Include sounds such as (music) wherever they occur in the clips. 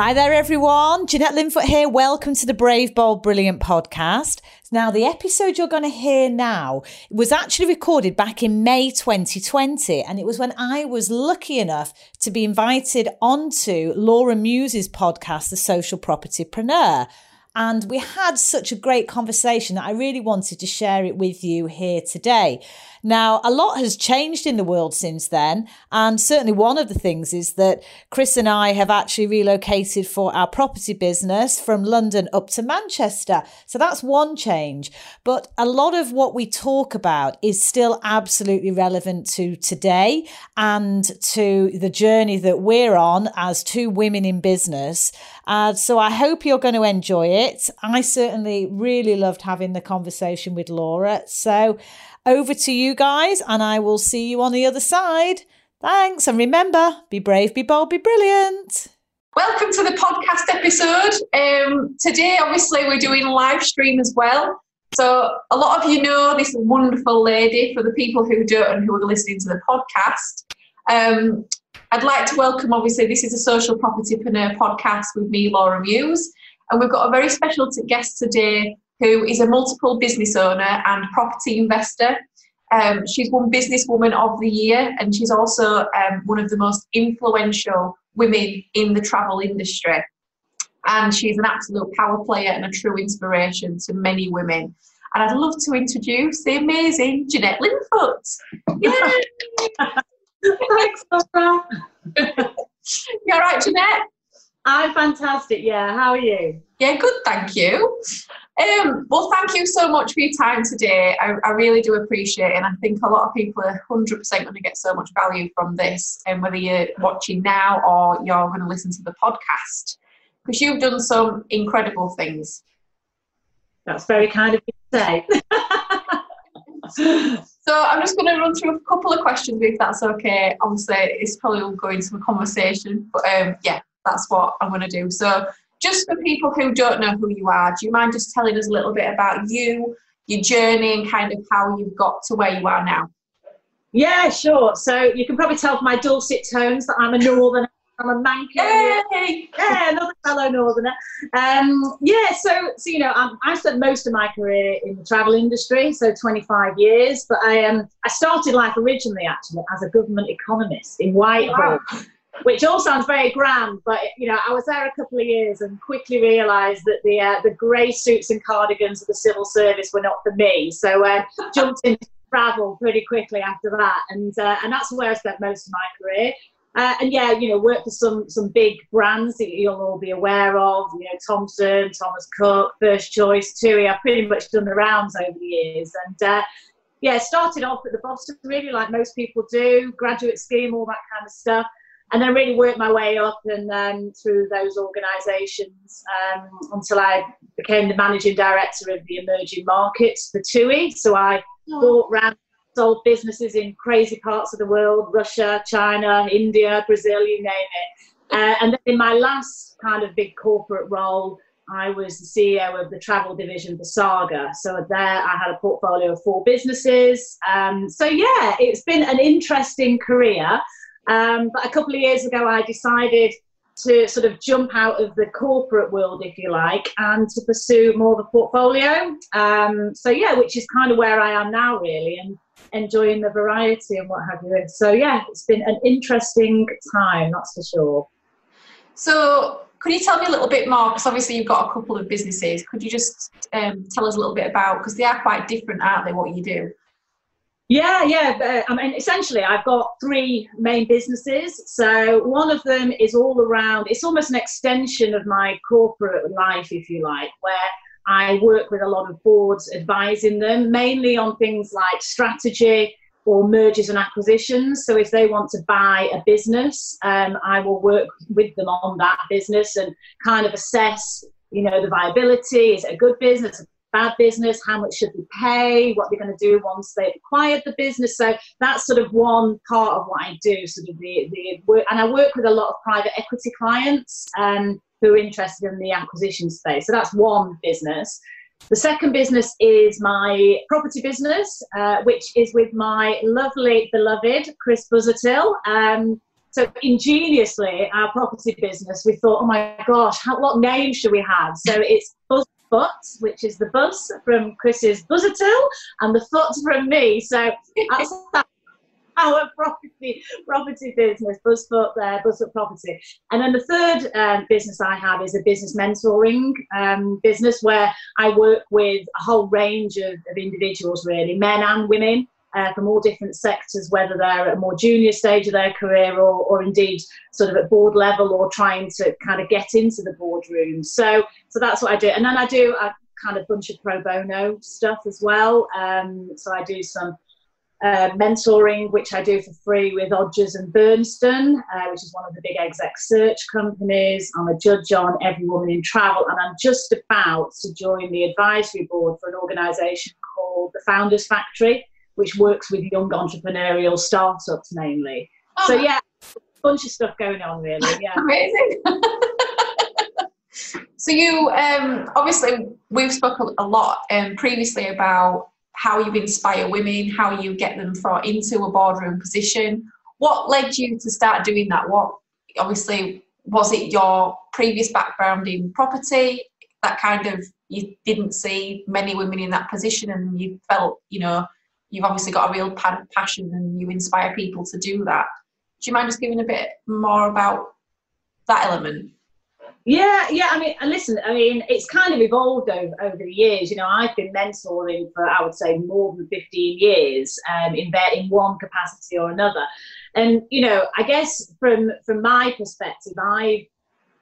Hi there, everyone. Jeanette Linfoot here. Welcome to the Brave, Bold, Brilliant podcast. Now, the episode you're going to hear now was actually recorded back in May 2020, and it was when I was lucky enough to be invited onto Laura Muse's podcast, The Social Propertypreneur. And we had such a great conversation that I really wanted to share it with you here today. Now, a lot has changed in the world since then. And certainly one of the things is that Chris and I have actually relocated for our property business from London up to Manchester. So that's one change. But a lot of what we talk about is still absolutely relevant to today and to the journey that we're on as two women in business. Uh, so I hope you're going to enjoy it. I certainly really loved having the conversation with Laura. So over to you guys, and I will see you on the other side. Thanks. And remember be brave, be bold, be brilliant. Welcome to the podcast episode. Um, today, obviously, we're doing live stream as well. So, a lot of you know this wonderful lady. For the people who don't and who are listening to the podcast, um, I'd like to welcome, obviously, this is a social propertypreneur podcast with me, Laura Muse. And we've got a very special guest today who is a multiple business owner and property investor. Um, she's won Businesswoman of the Year, and she's also um, one of the most influential women in the travel industry. And she's an absolute power player and a true inspiration to many women. And I'd love to introduce the amazing Jeanette Linfoot. (laughs) Yay! Thanks, Laura. (laughs) you all right, Jeanette? I'm fantastic. Yeah, how are you? Yeah, good, thank you. Um, well, thank you so much for your time today. I, I, really do appreciate it. And I think a lot of people are 100% going to get so much value from this, and whether you're watching now or you're going to listen to the podcast, because you've done some incredible things. That's very kind of you to say. (laughs) so I'm just going to run through a couple of questions, if that's okay. Obviously, it's probably will go into a conversation, but um, yeah, that's what I'm going to do. So just for people who don't know who you are, do you mind just telling us a little bit about you, your journey, and kind of how you've got to where you are now? Yeah, sure. So you can probably tell from my dulcet tones that I'm a northerner. I'm a Manco. Yay! Yeah, another fellow northerner. Um, yeah, so so you know, i I spent most of my career in the travel industry, so 25 years. But I um I started life originally actually as a government economist in Whitehall. Wow which all sounds very grand, but you know, I was there a couple of years and quickly realised that the uh, the grey suits and cardigans of the civil service were not for me. So uh, jumped into travel pretty quickly after that, and uh, and that's where I spent most of my career. Uh, and yeah, you know, worked for some some big brands that you'll all be aware of. You know, Thomson, Thomas Cook, First Choice, TUI. I've pretty much done the rounds over the years, and uh, yeah, started off at the bottom, really like most people do, graduate scheme, all that kind of stuff and then really worked my way up and um, through those organisations um, until I became the managing director of the emerging markets for TUI. So I oh. bought, ran, sold businesses in crazy parts of the world: Russia, China, India, Brazil, you name it. Uh, and then in my last kind of big corporate role, I was the CEO of the travel division for Saga. So there, I had a portfolio of four businesses. Um, so yeah, it's been an interesting career. Um, but a couple of years ago, I decided to sort of jump out of the corporate world, if you like, and to pursue more of a portfolio. Um, so, yeah, which is kind of where I am now, really, and enjoying the variety and what have you. So, yeah, it's been an interesting time, that's for sure. So, could you tell me a little bit more? Because obviously you've got a couple of businesses. Could you just um, tell us a little bit about? Because they are quite different, aren't they? What you do? Yeah, yeah. I mean, essentially, I've got three main businesses. So one of them is all around. It's almost an extension of my corporate life, if you like, where I work with a lot of boards, advising them mainly on things like strategy, or mergers and acquisitions. So if they want to buy a business, um, I will work with them on that business and kind of assess, you know, the viability. Is it a good business? Bad business, how much should they pay, what they're going to do once they've acquired the business. So that's sort of one part of what I do, sort of the, the work. And I work with a lot of private equity clients um, who are interested in the acquisition space. So that's one business. The second business is my property business, uh, which is with my lovely, beloved Chris Busuttil. Um, so ingeniously, our property business, we thought, oh my gosh, how, what name should we have? So it's Foot, which is the buzz from Chris's Busuttil, and the foot from me. So that's (laughs) our property property business, Buzzfoot there, Buzzfoot Property. And then the third um, business I have is a business mentoring um, business where I work with a whole range of, of individuals, really, men and women. Uh, from all different sectors, whether they're at a more junior stage of their career or, or indeed sort of at board level or trying to kind of get into the boardroom. So, so that's what I do. And then I do a kind of bunch of pro bono stuff as well. Um, so I do some uh, mentoring, which I do for free with Odgers and Berndtson, uh, which is one of the big exec search companies. I'm a judge on Every Woman in Travel, and I'm just about to join the advisory board for an organisation called the Founders Factory, which works with young entrepreneurial startups mainly. Oh. So yeah, a bunch of stuff going on really. (laughs) Yeah, amazing. so you um, obviously we've spoken a lot um, previously about how you inspire women, how you get them for, into a boardroom position. What led you to start doing that? What obviously was it your previous background in property that kind of you didn't see many women in that position and you felt you know you've obviously got a real passion and you inspire people to do that do you mind just giving a bit more about that element yeah, yeah. I mean, listen. I mean, it's kind of evolved over, over the years. You know, I've been mentoring for I would say more than fifteen years, um, in in one capacity or another. And you know, I guess from from my perspective, I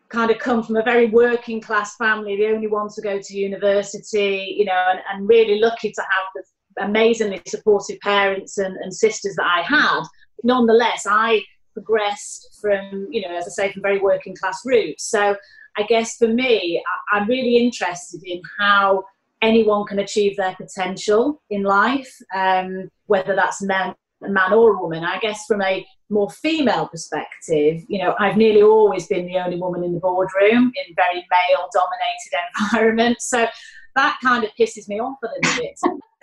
kind of come from a very working class family, the only one to go to university. You know, and, and really lucky to have the amazingly supportive parents and, and sisters that I had. Nonetheless, I progressed from, you know, as I say, from very working class roots. So I guess for me, I, am really interested in how anyone can achieve their potential in life, um, whether that's man, a man or a woman. I guess from a more female perspective, you know, I've nearly always been the only woman in the boardroom in very male dominated (laughs) environments. So that kind of pisses me off a little bit. (laughs)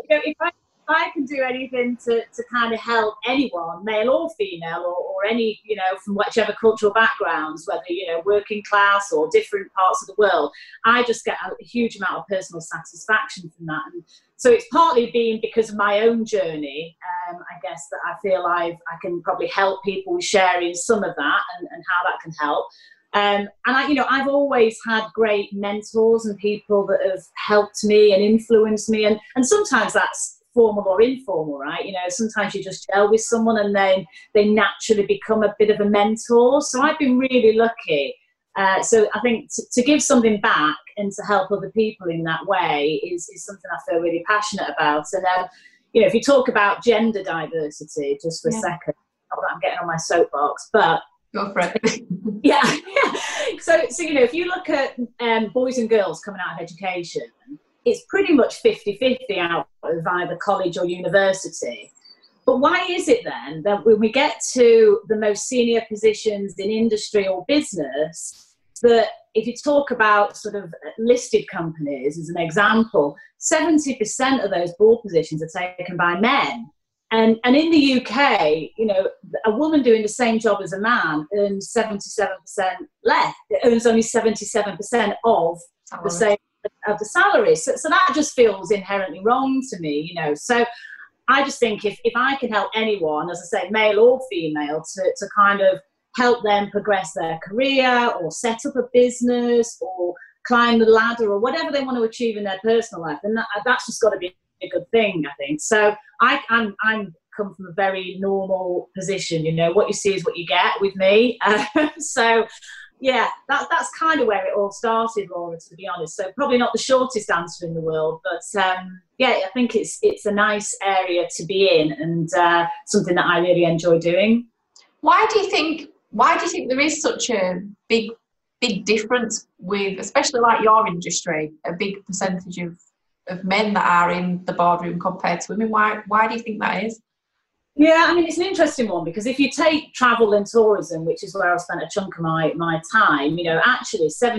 you know, if I I can do anything to, to kind of help anyone, male or female, or, or any, you know, from whichever cultural backgrounds, whether, you know, working class or different parts of the world, I just get a huge amount of personal satisfaction from that. And so it's partly been because of my own journey, um, I guess, that I feel I've, I can probably help people with sharing some of that and, and how that can help. Um, and I, you know, I've always had great mentors and people that have helped me and influenced me, and and sometimes that's formal or informal, right? You know, sometimes you just gel with someone and then they naturally become a bit of a mentor. So I've been really lucky. Uh, so I think to, to, give something back and to help other people in that way is, is something I feel really passionate about. And um, you know, if you talk about gender diversity, just for yeah. a second, I'm getting on my soapbox, but go for it. (laughs) yeah, So, so you know, if you look at um, boys and girls coming out of education, it's pretty much 50 50 out of either college or university. But why is it then that when we get to the most senior positions in industry or business, that if you talk about sort of listed companies as an example, 70% of those board positions are taken by men. And, and in the UK, you know, a woman doing the same job as a man earns 77% less. It earns only 77% of the same of the salary. So, so that just feels inherently wrong to me, you know. So I just think if, if I can help anyone, as I say, male or female, to, to kind of help them progress their career or set up a business or climb the ladder or whatever they want to achieve in their personal life, then that, that's just got to be a good thing, I think. So I, I'm, I'm come from a very normal position. You know, what you see is what you get with me. Uh, (laughs) so yeah, that, that's kind of where it all started, Laura, to be honest. So probably not the shortest answer in the world, but um, yeah, I think it's it's a nice area to be in and uh, something that I really enjoy doing. Why do you think? Why do you think there is such a big big difference with, especially like your industry, a big percentage of of men that are in the boardroom compared to women? Why why do you think that is? Yeah, I mean, it's an interesting one because if you take travel and tourism, which is where I've spent a chunk of my, my time, you know, actually 75%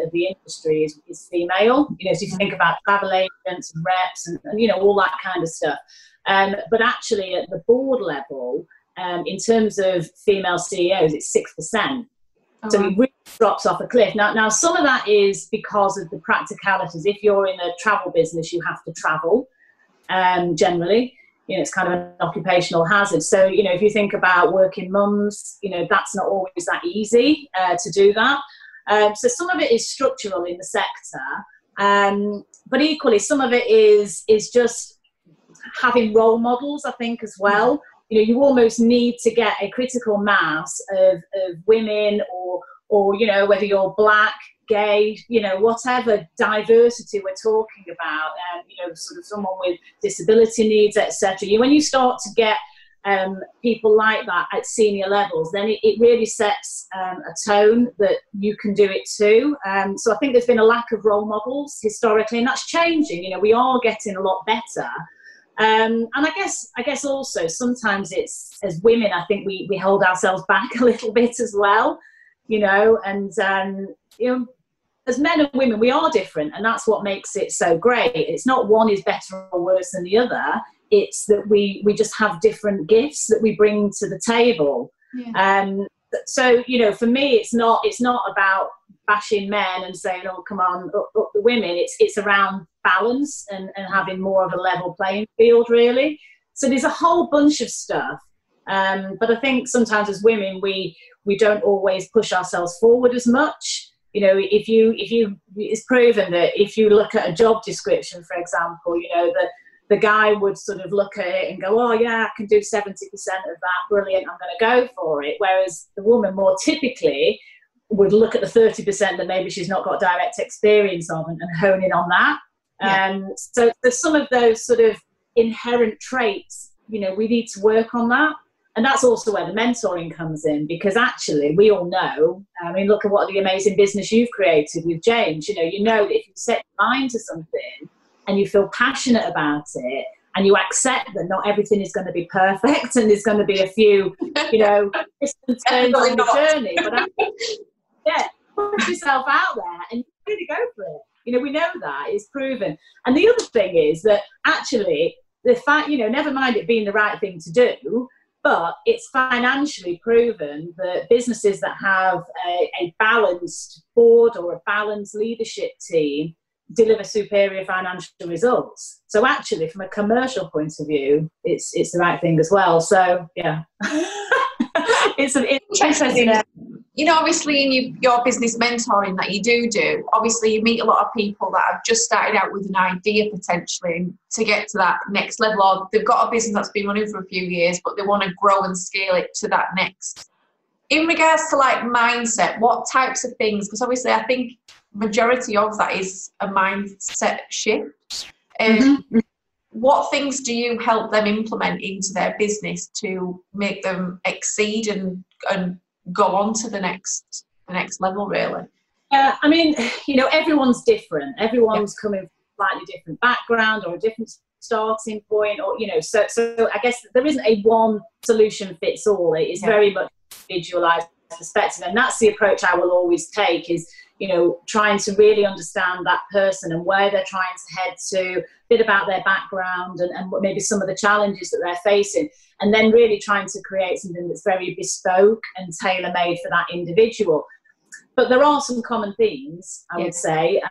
of the industry is, is female. You know, so if you think about travel agents and reps and, and you know, all that kind of stuff. Um, but actually, at the board level, um, in terms of female CEOs, it's 6%. So it really drops off a cliff. Now, now, some of that is because of the practicalities. If you're in a travel business, you have to travel um, generally you know, it's kind of an occupational hazard. So, you know, if you think about working mums, you know, that's not always that easy uh, to do that. Um, so some of it is structural in the sector, um, but equally some of it is is just having role models. I think as well. You know, you almost need to get a critical mass of, of women or or you know whether you're black, gay, you know, whatever diversity we're talking about, um, you know, sort of someone with disability needs, etc. You, when you start to get um, people like that at senior levels, then it, it really sets um, a tone that you can do it too. Um, so I think there's been a lack of role models historically, and that's changing. You know, we are getting a lot better. Um, and I guess, I guess also sometimes it's as women, I think we, we hold ourselves back (laughs) a little bit as well, you know, and um, you know, as men and women, we are different, and that's what makes it so great. It's not one is better or worse than the other. It's that we we just have different gifts that we bring to the table. Yeah. Um, so you know, for me, it's not it's not about bashing men and saying, "Oh, come on, up, up women." It's it's around balance and, and having more of a level playing field, really. So there's a whole bunch of stuff. Um, but I think sometimes as women, we we don't always push ourselves forward as much you know if you if you it's proven that if you look at a job description for example you know that the guy would sort of look at it and go oh yeah i can do 70% of that brilliant i'm going to go for it whereas the woman more typically would look at the 30% that maybe she's not got direct experience of and, and hone in on that. Yeah. um, so there's some of those sort of inherent traits you know we need to work on that. And that's also where the mentoring comes in because actually we all know i mean look at what the amazing business you've created with james. You know you know that if you set your mind to something and you feel passionate about it and you accept that not everything is going to be perfect (laughs) and there's going to be a few you know (laughs) turns on the journey but yeah put yourself out there and really go for it. You know we know that it's proven. And the other thing is that actually the fact you know never mind it being the right thing to do but it's financially proven that businesses that have a, a, balanced board or a balanced leadership team deliver superior financial results. So actually, from a commercial point of view, it's it's the right thing as well. So yeah, (laughs) it's an interesting uh, you know, obviously in your, your business mentoring that you do do, obviously you meet a lot of people that have just started out with an idea potentially to get to that next level, or they've got a business that's been running for a few years, but they want to grow and scale it to that next. In regards to like mindset, what types of things? Because obviously, I think majority of that is a mindset shift. Um, mm-hmm. What things do you help them implement into their business to make them exceed and and go on to the next the next level really yeah i mean you know everyone's different everyone's yeah. coming from a slightly different background or a different starting point or you know so so i guess there isn't a one solution fits all it is yeah. very much individualized perspective and that's the approach i will always take is you know trying to really understand that person and where they're trying to head to a bit about their background and, and maybe some of the challenges that they're facing and then really trying to create something that's very bespoke and tailor made for that individual. But there are some common themes, I yes. would say.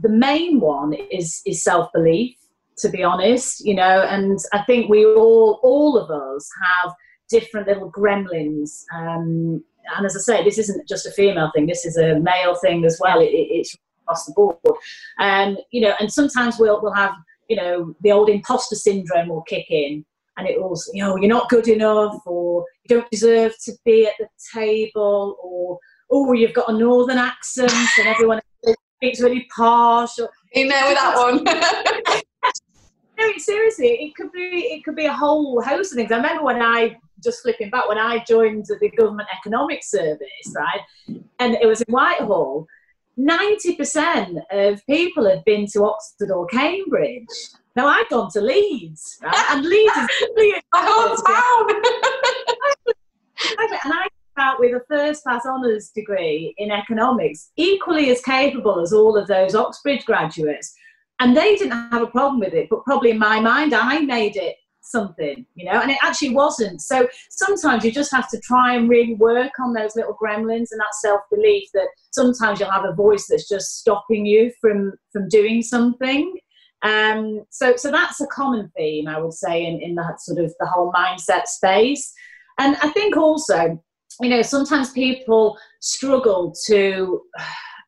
The main one is is self belief, to be honest, you know, and I think we all, all of us, have different little gremlins. Um, and as I say, this isn't just a female thing; this is a male thing as well. It, it, it's across the board, and um, you know, and sometimes we'll we'll have you know the old imposter syndrome will kick in, and it will you know, you're not good enough, or you don't deserve to be at the table, or oh, you've got a northern accent, and everyone (laughs) speaks really posh. Or, in there with that one. (laughs) no, seriously, it could be it could be a whole host of things. I remember when I just flipping back when I joined the government economic service, right, and it was in Whitehall. 90% of people had been to Oxford or Cambridge. Now I'd gone to Leeds, right? And Leeds is my (laughs) hometown. (laughs) and I came out with a first class honours degree in economics, equally as capable as all of those Oxbridge graduates. And they didn't have a problem with it, but probably in my mind, I made it something, you know, and it actually wasn't. So sometimes you just have to try and really work on those little gremlins and that self belief that sometimes you'll have a voice that's just stopping you from from doing something. Um, so so that's a common theme, I would say, in, in that sort of the whole mindset space. And I think also you know, sometimes people struggle to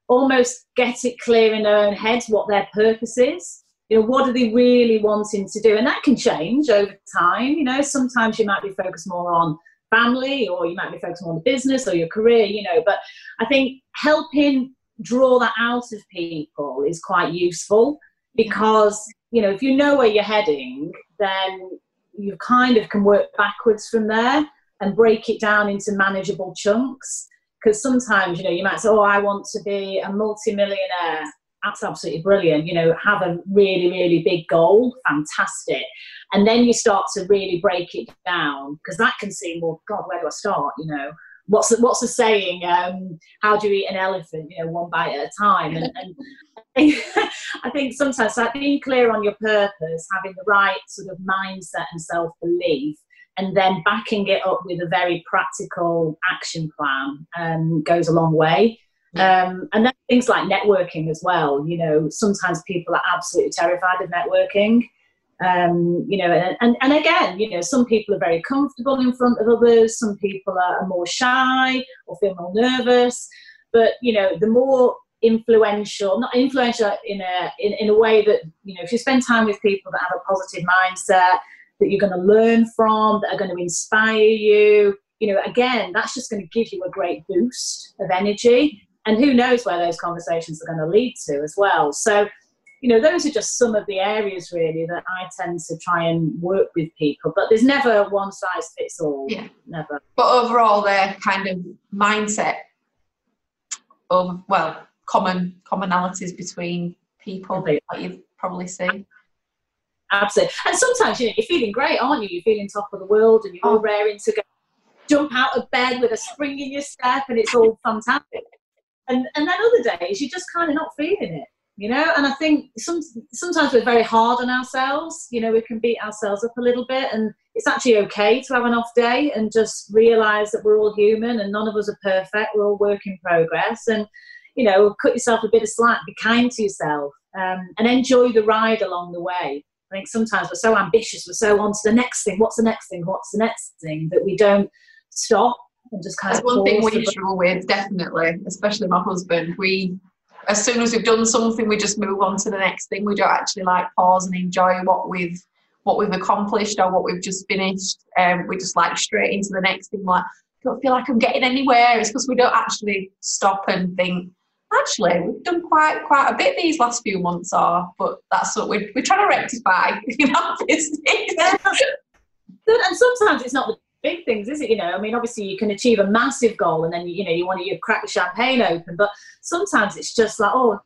almost get it clear in their own heads what their purpose is. You know, what are they really wanting to do? And that can change over time. You know, sometimes you might be focused more on family or you might be focused more on the business or your career, you know, but I think helping draw that out of people is quite useful because, you know, if you know where you're heading, then you kind of can work backwards from there and break it down into manageable chunks. Because sometimes, you know, you might say, oh, I want to be a multimillionaire. That's absolutely brilliant. You know, have a really, really big goal. Fantastic. And then you start to really break it down because that can seem, well, God, where do I start? You know, what's the, what's the saying? Um, how do you eat an elephant? You know, one bite at a time. And, and (laughs) I think sometimes like being clear on your purpose, having the right sort of mindset and self belief, and then backing it up with a very practical action plan um, goes a long way. Um, and then things like networking as well. You know, sometimes people are absolutely terrified of networking. Um, you know, and, and, and again, you know, some people are very comfortable in front of others, some people are more shy or feel more nervous. But, you know, the more influential, not influential in a, in, in a way that, you know, if you spend time with people that have a positive mindset, that you're going to learn from, that are going to inspire you. You know, again, that's just going to give you a great boost of energy. And who knows where those conversations are going to lead to as well. So, you know, those are just some of the areas really that I tend to try and work with people. But there's never one size fits all. Yeah. Never. But overall, their kind of mindset of, well, common commonalities between people that you've probably seen. Absolutely. And sometimes you know, you're feeling great, aren't you? You're feeling top of the world and you're all oh. raring to go jump out of bed with a spring in your step and it's all fantastic. And and then other days you're just kind of not feeling it, you know. And I think some sometimes we're very hard on ourselves. You know, we can beat ourselves up a little bit, and it's actually okay to have an off day and just realise that we're all human and none of us are perfect. We're all work in progress, and you know, cut yourself a bit of slack, be kind to yourself, um, and enjoy the ride along the way. I think sometimes we're so ambitious, we're so on to the next thing. What's the next thing? What's the next thing? That we don't stop and just kind That's of. one thing we struggle with, definitely, especially my husband. We, as soon as we've done something, we just move on to the next thing. We don't actually like pause and enjoy what we've what we've accomplished or what we've just finished. Um, we just like straight into the next thing. Like, don't feel like I'm getting anywhere. It's because we don't actually stop and think actually we've done quite quite a bit these last few months are but that's what we're, we're trying to rectify (laughs) in our business. (laughs) And sometimes it's not the big things is it? You know i mean obviously you can achieve a massive goal and then you know you want to you crack the champagne open but sometimes it's just like oh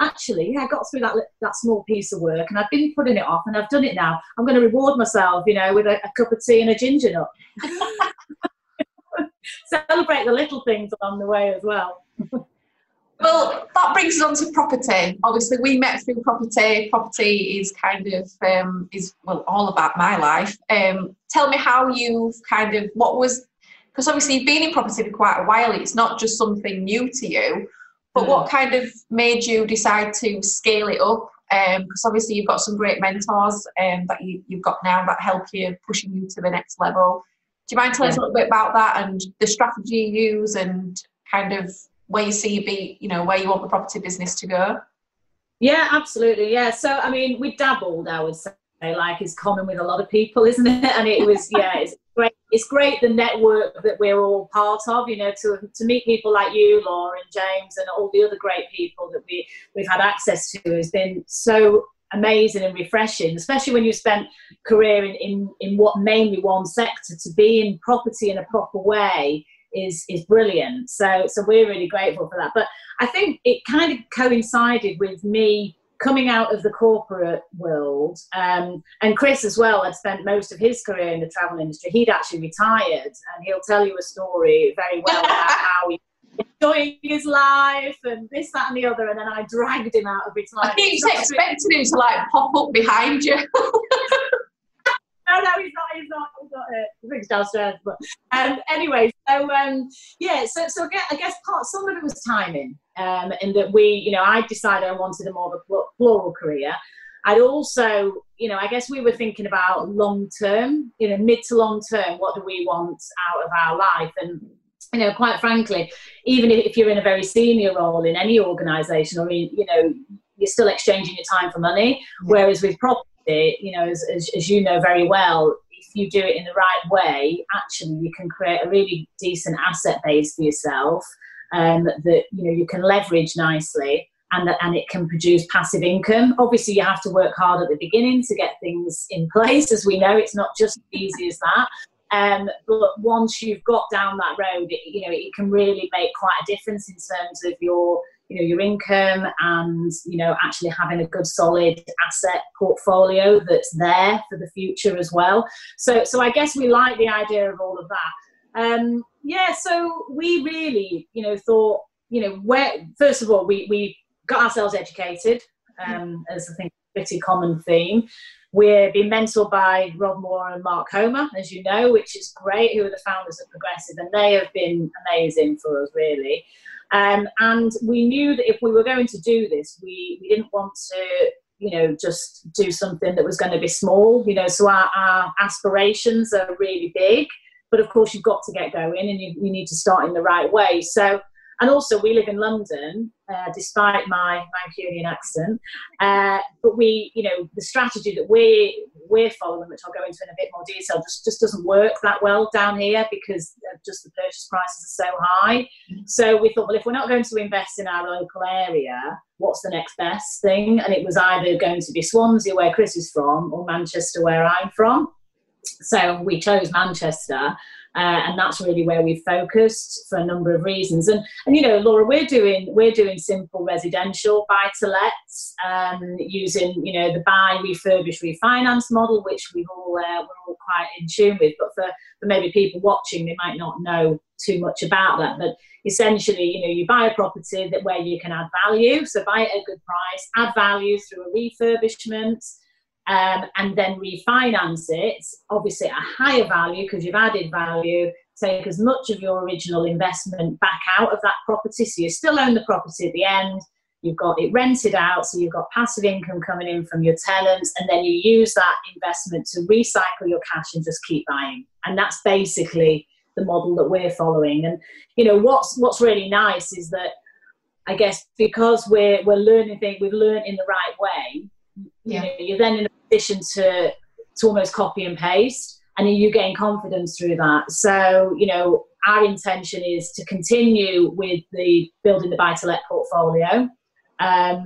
actually yeah i got through that that small piece of work and i've been putting it off and i've done it now. I'm going to reward myself you know with a, a cup of tea and a ginger nut. (laughs) Celebrate the little things along the way as well well, that brings us on to property. Obviously, we met through property. Property is kind of um, is well all about my life. Um, tell me how you've kind of what was because obviously you've been in property for quite a while. It's not just something new to you, but mm. what kind of made you decide to scale it up? Because um, obviously you've got some great mentors um, that you, have got now that help you pushing you to the next level. Do you mind telling yeah. us a little bit about that and the strategy you use and kind of where you see you be, you know, where you want the property business to go? Yeah, absolutely. Yeah. So, I mean, we dabbled, I would say, like is common with a lot of people, (laughs) isn't it? And it was, yeah, it's great. it's great the network that we're all part of. You know, to to meet people like you, Laura and James, and all the other great people that we we've had access to has been so amazing and refreshing, especially when you spent career in, in, in what mainly one sector to be in property in a proper way is is brilliant. So so we're really grateful for that. But I think it kind of coincided with me coming out of the corporate world, um, and Chris as well had spent most of his career in the travel industry. He'd actually retired, and he'll tell you a story very well about (laughs) how he enjoying his life and this, that, and the other. And then I dragged him out of retirement. I keep expecting him to like pop up behind you. (laughs) no, no, he's not. He's not. He's not. Uh, he's downstairs. But um, anyway, so um, yeah, so so I guess part some of it was timing, um, in that we, you know, I decided I wanted a more of a plural career. I'd also, you know, I guess we were thinking about long term, you know, mid to long term. What do we want out of our life? And you know, quite frankly, even if you're in a very senior role in any organisation, or you know, you're still exchanging your time for money. Whereas with property you know, as, as, as you know very well, if you do it in the right way, actually you can create a really decent asset base for yourself um, that you know you can leverage nicely and that, and it can produce passive income. Obviously, you have to work hard at the beginning to get things in (laughs) place. As we know, it's not just as easy as that. Um, but once you've got down that road, it, you know it can really make quite a difference in terms of your you know your income and you know actually having a good solid asset portfolio that's there for the future as well. So so i guess we like the idea of all of that. Um yeah so we really you know thought you know where first of all we we got ourselves educated um as i think pretty common theme. We're being mentored by Rob Moore and Mark Homer, as you know, which is great, who are the founders of Progressive, and they have been amazing for us, really. Um, and we knew that if we were going to do this, we, we didn't want to, you know, just do something that was going to be small, you know, so our, our aspirations are really big. But of course, you've got to get going and you, you need to start in the right way. So and also we live in London, uh, despite my Mancunian accent. Uh, but we, you know, the strategy that we we're following, which I'll go into in a bit more detail, just just doesn't work that well down here because just the purchase prices are so high. So we thought, well, if we're not going to invest in our local area, what's the next best thing? And it was either going to be Swansea, where Chris is from, or Manchester, where I'm from. So we chose Manchester. Uh, and that's really where we've focused for a number of reasons. And and you know, Laura, we're doing we're doing simple residential buy to lets um, using you know the buy, refurbish, refinance model, which we've all uh, we're all quite in tune with. But for, for maybe people watching, they might not know too much about that. But essentially, you know, you buy a property that where you can add value, so buy it at a good price, add value through a refurbishment um, and then refinance it, obviously at a higher value because you've added value, take as much of your original investment back out of that property. So you still own the property at the end, you've got it rented out, so you've got passive income coming in from your tenants, and then you use that investment to recycle your cash and just keep buying. And that's basically the model that we're following. And you know what's what's really nice is that I guess because we're we're learning things, we've learned in the right way yeah. you know, you're then in a position to to almost copy and paste. And you gain confidence through that. So you know our intention is to continue with the building the buy to let portfolio. Um,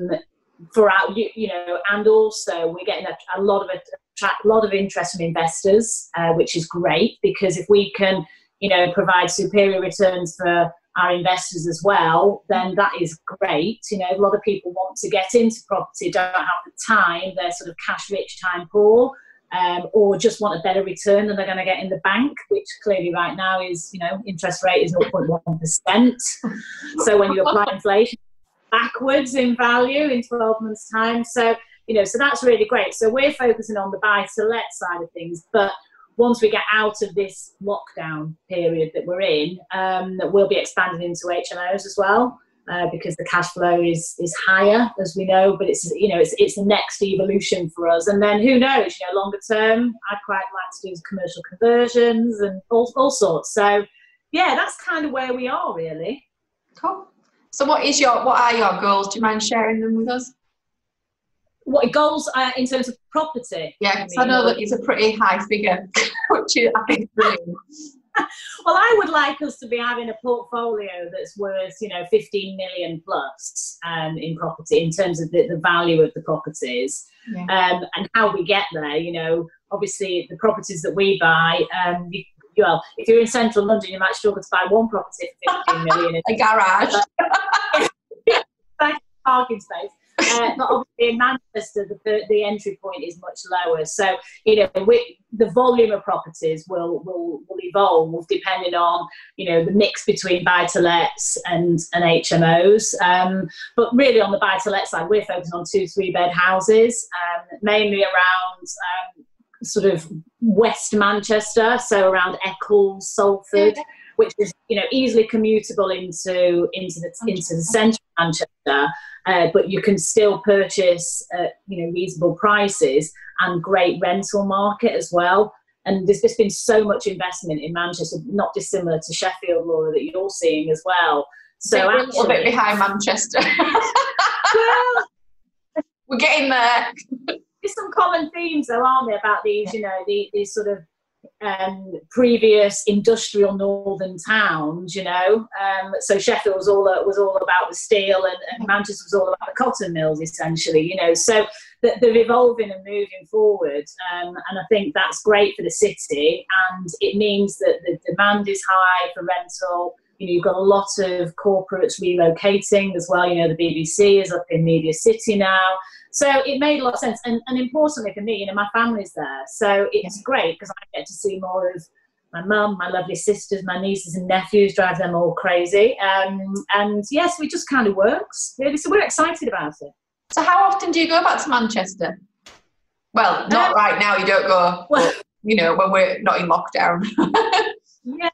for our you, you, know and also we're getting a, a lot of attract a lot of interest from investors uh, which is great because if we can you know provide superior returns for our investors as well, then that is great. You know, a lot of people want to get into property, don't have the time, they're sort of cash rich, time poor, um, or just want a better return than they're going to get in the bank, which clearly right now is, you know, interest rate is 0.1%. so when you apply inflation backwards in value in 12 months' time. So, you know, so that's really great. So we're focusing on the buy to let side of things, but once we get out of this lockdown period that we're in, um, we'll be expanding into HMOs as well. Uh, because the cash flow is is higher, as we know, but it's you know it's it's the next evolution for us. And then who knows? You know, longer term, I'd quite like to do commercial conversions and all, all sorts. So yeah, that's kind of where we are really. Cool. So what is your what are your goals? Do you mind sharing them with us? What goals uh, in terms of property? Yeah, I know that it's a pretty high figure, (laughs) which I think (laughs) well, I would like us to be having a portfolio that's worth, you know, 15 million plus um, in property in terms of the, the value of the properties yeah. um, and how we get there. You know, obviously the properties that we buy, um, you, well, if you're in central London, you might struggle to buy one property for 15 million. (laughs) a garage. parking space. Uh, but obviously in Manchester, the, the entry point is much lower. So, you know, we, the volume of properties will, will, will evolve depending on, you know, the mix between buy-to-lets and, and HMOs. Um, but really on the buy-to-let side, we're focused on two, three-bed houses, um, mainly around um, sort of West Manchester, so around Eccles, Salford. Which is you know easily commutable into into the into the centre of Manchester, uh, but you can still purchase at you know reasonable prices and great rental market as well. And there's just been so much investment in Manchester, not dissimilar to Sheffield, Laura, that you're seeing as well. So a little bit behind Manchester. (laughs) well, we're getting there. There's some common themes, though, aren't there, about these, you know, these sort of um, previous industrial northern towns, you know. Um, so Sheffield was all was all about the steel, and, and, Manchester was all about the cotton mills, essentially, you know. So they're evolving and moving forward, um, and I think that's great for the city, and it means that the demand is high for rental. You know, you've got a lot of corporates relocating as well. You know, the BBC is up in Media City now. So it made a lot of sense. And, and importantly for me, you know, my family's there. So it's great because I get to see more of my mum, my lovely sisters, my nieces and nephews, drive them all crazy. Um, and yes, we just kind of works, really. So we're excited about it. So how often do you go back to Manchester? Well, not um, right now, you don't go, well, but, you know, when we're not in lockdown. (laughs) yeah.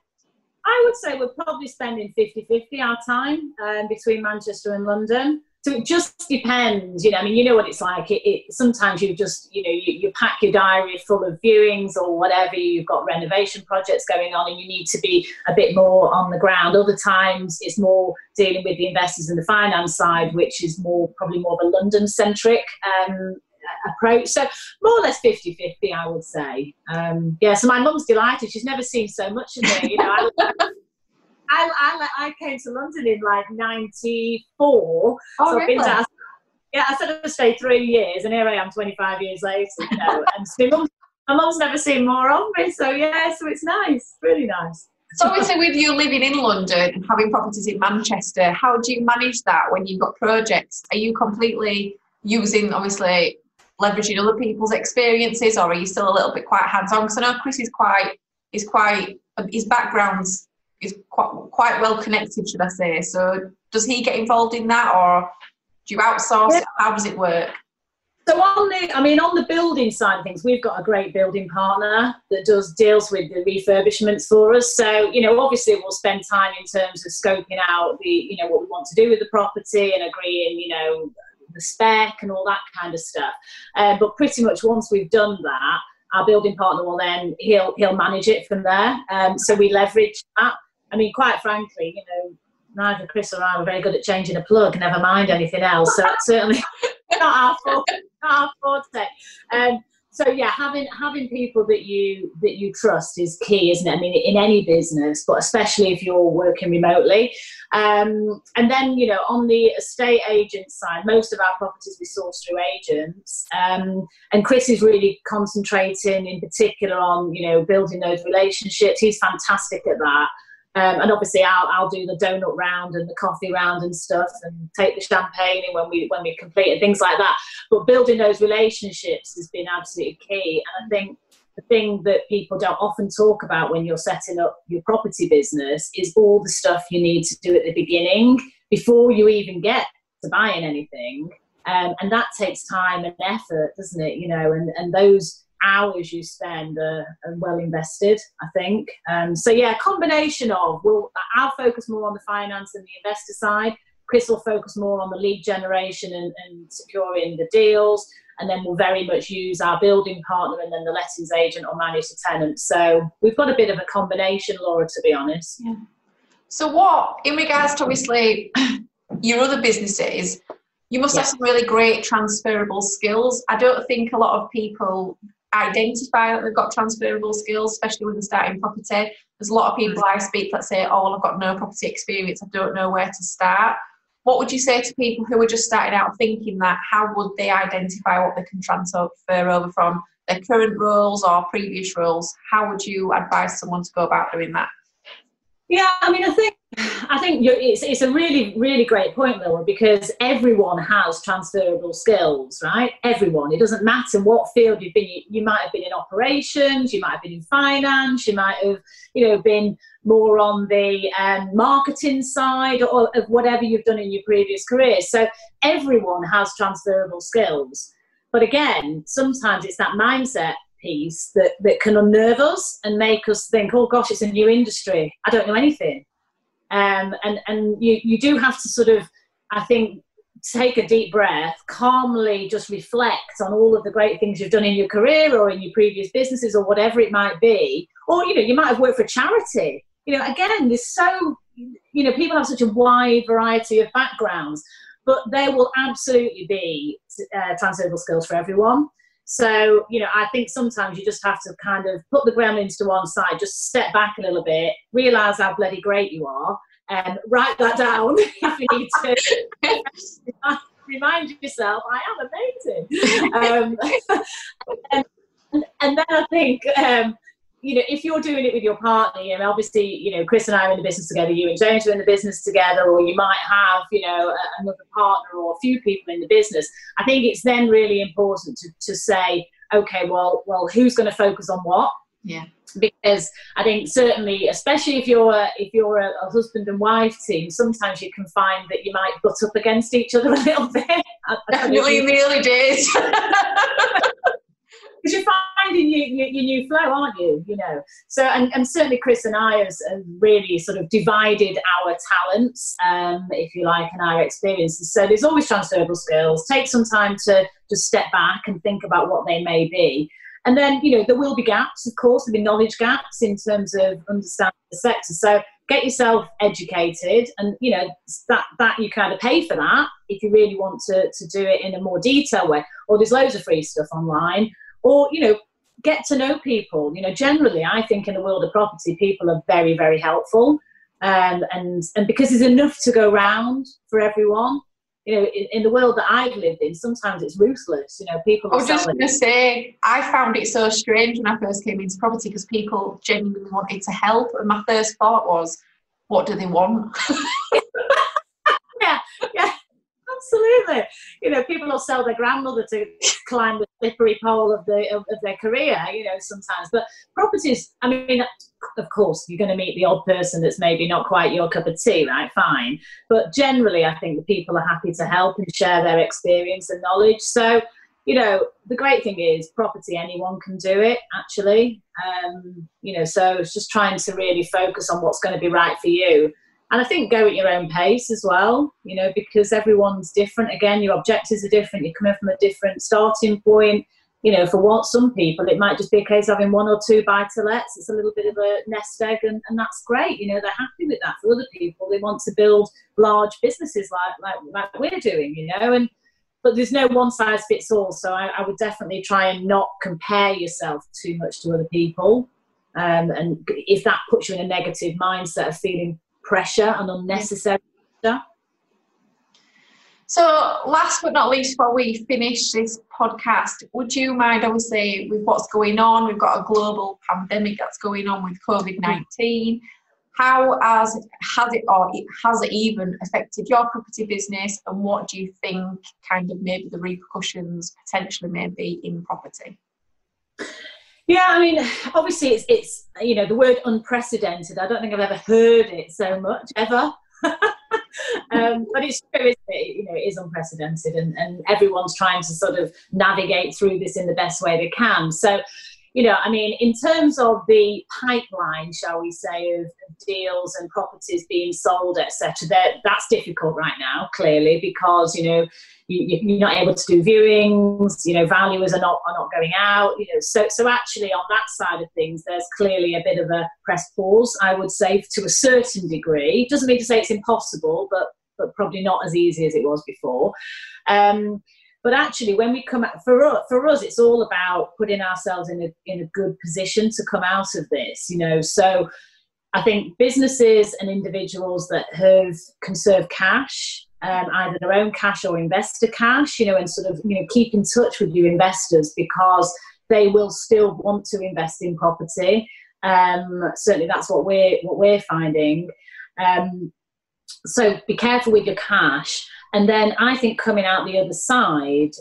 I would say we're probably spending 50 50 our time um, between Manchester and London so it just depends you know i mean you know what it's like. It, it, sometimes you just you know you, you pack your diary full of viewings or whatever you've got renovation projects going on and you need to be a bit more on the ground. Other times it's more dealing with the investors and the finance side which is more probably more of a london centric um, approach. So more or less 50 50 i would say. Um, yeah so my mum's delighted. She's never seen so much of me you know I, I, I, I came to London in like '94. Oh, so really? To, yeah, I said I'd stay three years, and here I am 25 years later. You know, (laughs) and my mum's, my mum's never seen more of me, so yeah, so it's nice, really nice. So obviously, with you living in London and having properties in Manchester, how do you manage that when you've got projects? Are you completely using, obviously, leveraging other people's experiences, or are you still a little bit quite hands-on? Because I know Chris is quite, is quite, his background's is quite, quite well connected, should I say? So does he get involved in that, or do you outsource? Yeah. How does it work? So on the, I mean, on the building side of things, we've got a great building partner that does deals with the refurbishments for us. So you know, obviously, we'll spend time in terms of scoping out the, you know, what we want to do with the property and agreeing, you know, the spec and all that kind of stuff. Uh, but pretty much once we've done that, our building partner will then he'll he'll manage it from there. Um, so we leverage that. I mean, quite frankly, you know, neither Chris or I were very good at changing a plug, never mind anything else. So that's certainly (laughs) not our fault. Not our forte. Um, so yeah, having having people that you that you trust is key, isn't it? I mean, in any business, but especially if you're working remotely. Um, and then you know, on the estate agent side, most of our properties we source through agents. Um, and Chris is really concentrating, in particular, on you know building those relationships. He's fantastic at that. Um, and obviously, I'll, I'll do the donut round and the coffee round and stuff, and take the champagne in when we when we complete and things like that. But building those relationships has been absolutely key. And I think the thing that people don't often talk about when you're setting up your property business is all the stuff you need to do at the beginning before you even get to buying anything. Um, and that takes time and effort, doesn't it? You know, and, and those hours you spend are, are well invested, I think. Um, so yeah, combination of we'll I'll focus more on the finance and the investor side. Chris will focus more on the lead generation and, and securing the deals, and then we'll very much use our building partner and then the lettings agent or manage the tenant. So we've got a bit of a combination, Laura, to be honest. Yeah. So what, in regards to obviously (coughs) your other businesses, You must yeah. have some really great transferable skills. I don't think a lot of people identify that they've got transferable skills, especially when they're starting property. There's a lot of people I speak that say, oh, well, I've got no property experience, I don't know where to start. What would you say to people who are just starting out thinking that? How would they identify what they can transfer over from their current roles or previous roles? How would you advise someone to go about doing that? Yeah, I mean, I think I think it's it's a really really great point, Laura, because everyone has transferable skills, right? Everyone. It doesn't matter what field you've been. You, might have been in operations, you might have been in finance, you might have you know been more on the um, marketing side or of whatever you've done in your previous career. So everyone has transferable skills. But again, sometimes it's that mindset piece that, that can unnerve us and make us think, oh gosh, it's a new industry. I don't know anything. Um, and and you, you do have to sort of, I think, take a deep breath, calmly just reflect on all of the great things you've done in your career or in your previous businesses or whatever it might be. Or, you know, you might have worked for a charity. You know, again, there's so, you know, people have such a wide variety of backgrounds, but there will absolutely be uh, transferable skills for everyone. So, you know, I think sometimes you just have to kind of put the gremlins to one side, just step back a little bit, realize how bloody great you are, and write that down (laughs) if you need to. (laughs) Remind yourself, I am amazing. (laughs) Um, and, and, then I think um, you know, if you're doing it with your partner, and obviously, you know, Chris and I are in the business together, you and James are in the business together, or you might have, you know, another partner or a few people in the business. I think it's then really important to, to say, okay, well, well, who's going to focus on what? Yeah. Because I think certainly, especially if you're a, if you're a, a husband and wife team, sometimes you can find that you might butt up against each other a little bit. (laughs) Definitely in the early days. Because you're finding your, your, your, new flow, aren't you? You know, so and, and certainly Chris and I have, really sort of divided our talents, um, if you like, and our experiences. So there's always transferable skills. Take some time to just step back and think about what they may be. And then, you know, there will be gaps, of course, there'll be knowledge gaps in terms of understanding the sector. So get yourself educated and, you know, that, that you kind of pay for that if you really want to, to do it in a more detailed way. Or there's loads of free stuff online or you know get to know people. You know generally i think in the world of property people are very very helpful. Um, and and because there's enough to go round for everyone you know in, in, the world that i've lived in sometimes it's ruthless. You know people i was just going to say i found it so strange when i first came into property because people genuinely wanted to help. And my first thought was what do they want? yeah (laughs) (laughs) yeah You know, people will sell their grandmother to climb the slippery pole of the of, of, their career. You know, sometimes. But properties, I mean, of course, you're going to meet the odd person that's maybe not quite your cup of tea, right? Fine. But generally, I think the people are happy to help and share their experience and knowledge. So. You know, the great thing is property, anyone can do it actually. Um, you know, so it's just trying to really focus on what's going to be right for you and I think go at your own pace as well, you know, because everyone's different. Again, your objectives are different. You're coming from a different starting point. You know, for what some people, it might just be a case of having one or two buy to lets. It's a little bit of a nest egg, and, and that's great. You know, they're happy with that. For other people, they want to build large businesses like, like, like we're doing, you know, and but there's no one size fits all. So I, I, would definitely try and not compare yourself too much to other people. Um, and if that puts you in a negative mindset of feeling pressure and unnecessary pressure. So, last but not least, before we finish this podcast, would you mind, obviously, with what's going on? We've got a global pandemic that's going on with COVID 19. How has, has it or has it even affected your property business? And what do you think kind of maybe the repercussions potentially may be in property? Yeah, I mean, obviously, it's it's you know the word unprecedented. I don't think I've ever heard it so much ever. (laughs) um, but it's true, it? You know, it is unprecedented, and, and everyone's trying to sort of navigate through this in the best way they can. So, you know, I mean, in terms of the pipeline, shall we say, of, deals and properties being sold, etc., that's difficult right now, clearly, because you know you, are not able to do viewings. You know, valuers are not are not going out. You know, so so actually on that side of things, there's clearly a bit of a press pause. I would say to a certain degree. Doesn't mean to say it's impossible, but but probably not as easy as it was before. Um, but actually, when we come out, for us, for us, it's all about putting ourselves in a in a good position to come out of this. You know, so I think businesses and individuals that have conserved cash, um, either their own cash or investor cash, you know, and sort of you know keep in touch with your investors because they will still want to invest in property. Um, certainly, that's what we're what we're finding. Um, so be careful with your cash. And then I think coming out the other side,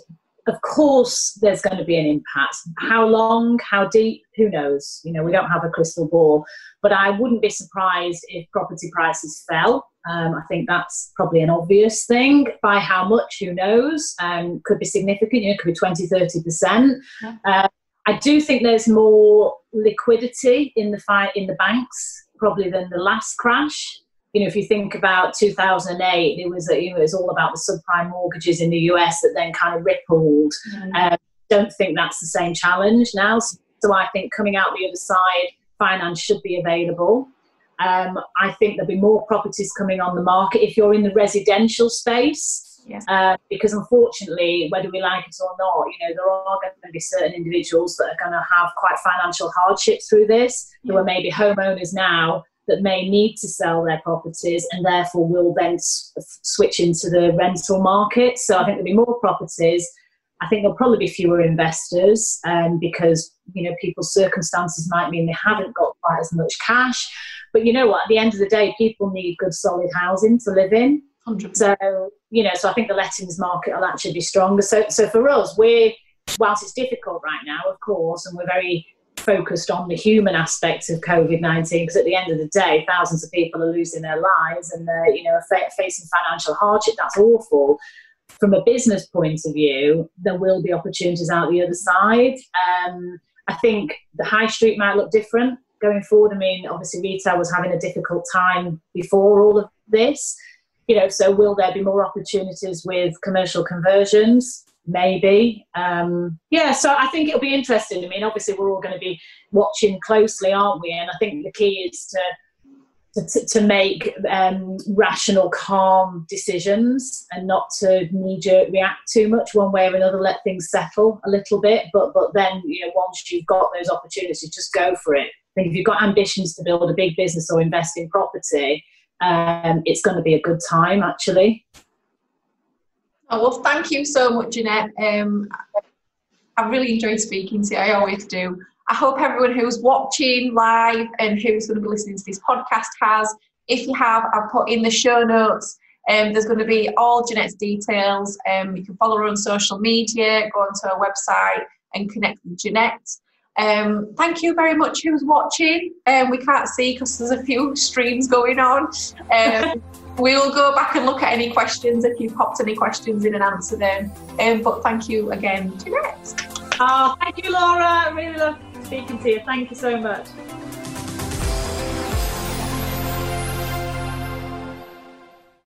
of course, there's going to be an impact. How long, how deep, who knows? You know, we don't have a crystal ball. But I wouldn't be surprised if property prices fell. Um, I think that's probably an obvious thing. By how much, who knows? Um, could be significant, you know, could be 20, 30%. Yeah. Uh, I do think there's more liquidity in the fi- in the banks probably than the last crash. You know, if you think about 2008, it was you know, it was all about the subprime mortgages in the US that then kind of rippled. Mm. Um, don't think that's the same challenge now. So I think coming out the other side, finance should be available. Um, I think there'll be more properties coming on the market if you're in the residential space yeah. Uh, because unfortunately, whether we like it or not, you know, there are going to be certain individuals that are going to have quite financial hardships through this, yeah. who are maybe homeowners now that may need to sell their properties and therefore will then s- switch into the rental market. So I think there'll be more properties. I think there'll probably be fewer investors um, because you know people's circumstances might mean they haven't got quite as much cash. But you know what? At the end of the day, people need good, solid housing to live in. 100%. So, you know, so I think the lettings market will actually be stronger. So, so for us, we're, whilst it's difficult right now, of course, and we're very focused on the human aspects of COVID 19, because at the end of the day, thousands of people are losing their lives and they're, you know, facing financial hardship. That's awful. From a business point of view, there will be opportunities out the other side. Um, I think the high street might look different going forward. I mean, obviously, retail was having a difficult time before all of this you know, so will there be more opportunities with commercial conversions? Maybe. Um, yeah, so I think it'll be interesting. I mean, obviously, we're all going to be watching closely, aren't we? And I think the key is to to, to make um, rational, calm decisions and not to knee jerk react too much one way or another. Let things settle a little bit, but but then you know once you've got those opportunities, just go for it. I think if you've got ambitions to build a big business or invest in property, um, it's going to be a good time actually. Oh, well, thank you so much, Jeanette. Um, I really enjoyed speaking to you. I always do. I hope everyone who's watching live and who's going to be listening to this podcast has. If you have, I've put in the show notes. Um, there's going to be all Jeanette's details. Um, you can follow her on social media, go onto her website and connect with Jeanette. Um, thank you very much who's watching. Um, we can't see because there's a few streams going on. Um, (laughs) we will go back and look at any questions if you've popped any questions in and answer them. Um, but thank you again, Jeanette. Oh, thank you, Laura. Really love speaking to you. Thank you so much.